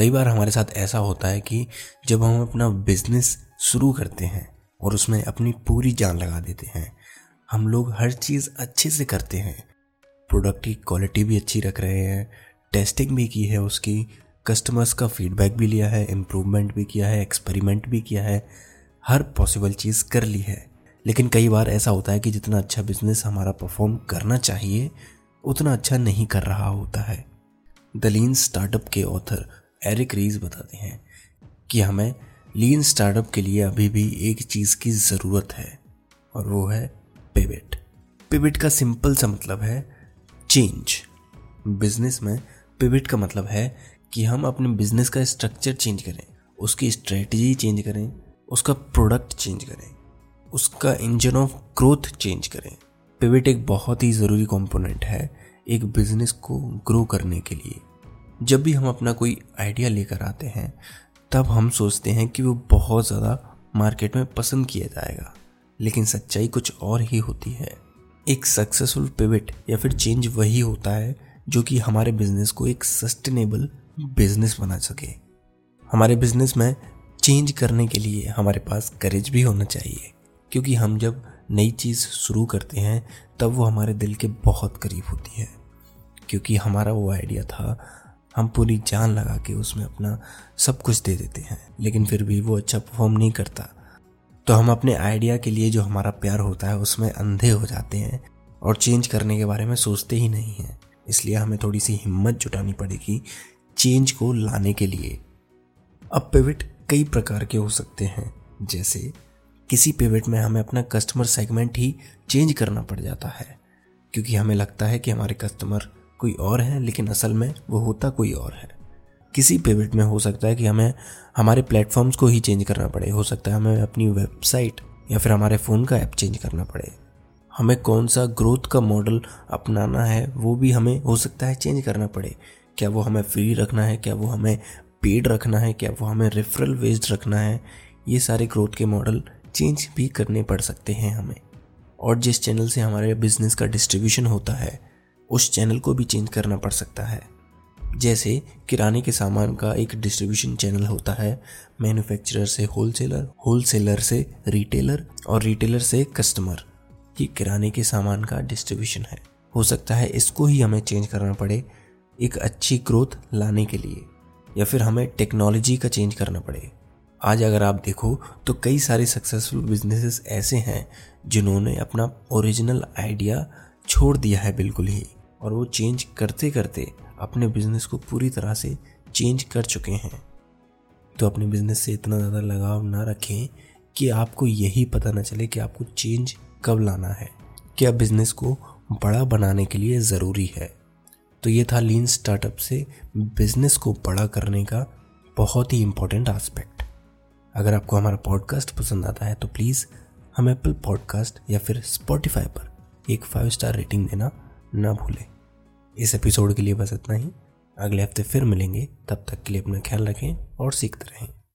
कई बार हमारे साथ ऐसा होता है कि जब हम अपना बिज़नेस शुरू करते हैं और उसमें अपनी पूरी जान लगा देते हैं, हम लोग हर चीज़ अच्छे से करते हैं। प्रोडक्ट की क्वालिटी भी अच्छी रख रहे हैं टेस्टिंग भी की है उसकी कस्टमर्स का फीडबैक भी लिया है इम्प्रूवमेंट भी किया है एक्सपेरिमेंट भी किया है, हर पॉसिबल चीज़ कर ली है। लेकिन कई बार ऐसा होता है कि जितना अच्छा बिज़नेस हमारा परफॉर्म करना चाहिए, उतना अच्छा नहीं कर रहा होता है। द लीन स्टार्टअप के ऑथर एरिक रीज बताते हैं कि हमें लीन स्टार्टअप के लिए अभी भी एक चीज़ की ज़रूरत है, और वो है पिविट। पिविट का सिंपल सा मतलब है चेंज। बिज़नेस में पिविट का मतलब है कि हम अपने बिज़नेस का स्ट्रक्चर चेंज करें, उसकी स्ट्रेटजी चेंज करें, उसका प्रोडक्ट चेंज करें, उसका इंजन ऑफ़ ग्रोथ चेंज करें। पिविट एक बहुत ही ज़रूरी कंपोनेंट है एक बिज़नेस को ग्रो करने के लिए। जब भी हम अपना कोई आइडिया लेकर आते हैं, तब हम सोचते हैं कि वो बहुत ज़्यादा मार्केट में पसंद किया जाएगा। लेकिन सच्चाई कुछ और ही होती है। एक सक्सेसफुल पिविट या फिर चेंज वही होता है जो कि हमारे बिज़नेस को एक सस्टेनेबल बिज़नेस बना सके। हमारे बिज़नेस में चेंज करने के लिए हमारे पास करेज भी होना चाहिए। क्योंकि हम जब नई चीज़ शुरू करते हैं, तब वो हमारे दिल के बहुत करीब होती है। क्योंकि हमारा वो आइडिया था हम पूरी जान लगा के उसमें अपना सब कुछ दे देते हैं, लेकिन फिर भी वो अच्छा परफॉर्म नहीं करता। तो हम अपने आइडिया के लिए जो हमारा प्यार होता है, उसमें अंधे हो जाते हैं और चेंज करने के बारे में सोचते ही नहीं हैं। इसलिए हमें थोड़ी सी हिम्मत जुटानी पड़ेगी चेंज को लाने के लिए। अब पिविट कई प्रकार के हो सकते हैं। जैसे, किसी पिविट में हमें अपना कस्टमर सेगमेंट ही चेंज करना पड़ जाता है, क्योंकि हमें लगता है कि हमारे कस्टमर कोई और है, लेकिन असल में वो होता कोई और है। किसी पिविट में हो सकता है कि हमें, हमारे प्लेटफॉर्म्स को ही चेंज करना पड़े। हो सकता है हमें अपनी वेबसाइट या फिर हमारे फ़ोन का ऐप चेंज करना पड़े। हमें कौन सा ग्रोथ का मॉडल अपनाना है, वो भी हमें हो सकता है चेंज करना पड़े। क्या वो हमें फ्री रखना है? क्या वो हमें पेड रखना है? क्या वो हमें रेफरल वेस्ड रखना है? ये सारे ग्रोथ के मॉडल चेंज भी करने पड़ सकते हैं हमें। और जिस चैनल से हमारे बिज़नेस का डिस्ट्रीब्यूशन होता है उस चैनल को भी चेंज करना पड़ सकता है। जैसे किराने के सामान का एक डिस्ट्रीब्यूशन चैनल होता है, मैन्युफैक्चरर से होलसेलर होलसेलर से रिटेलर और रिटेलर से कस्टमर। ये किराने के सामान का डिस्ट्रीब्यूशन है। हो सकता है इसको ही हमें चेंज करना पड़े एक अच्छी ग्रोथ लाने के लिए, या फिर हमें टेक्नोलॉजी का चेंज करना पड़े। आज अगर आप देखो तो कई सारे सक्सेसफुल बिजनेसेस ऐसे हैं जिन्होंने अपना ओरिजिनल आइडिया छोड़ दिया है बिल्कुल ही। और वो चेंज करते करते अपने बिज़नेस को पूरी तरह से चेंज कर चुके हैं। तो अपने बिज़नेस से इतना ज़्यादा लगाव ना रखें कि आपको यही पता ना चले कि आपको चेंज कब लाना है क्या बिज़नेस को बड़ा बनाने के लिए ज़रूरी है। तो ये था लीन स्टार्टअप से बिज़नेस को बड़ा करने का बहुत ही इंपॉर्टेंट आस्पेक्ट अगर आपको हमारा पॉडकास्ट पसंद आता है तो प्लीज़ हम एप्पल पॉडकास्ट या फिर स्पॉटिफाई पर एक फाइव स्टार रेटिंग देना ना भूलें। इस एपिसोड के लिए बस इतना ही। अगले हफ़्ते फिर मिलेंगे। तब तक के लिए अपना ख्याल रखें और सीखते रहें।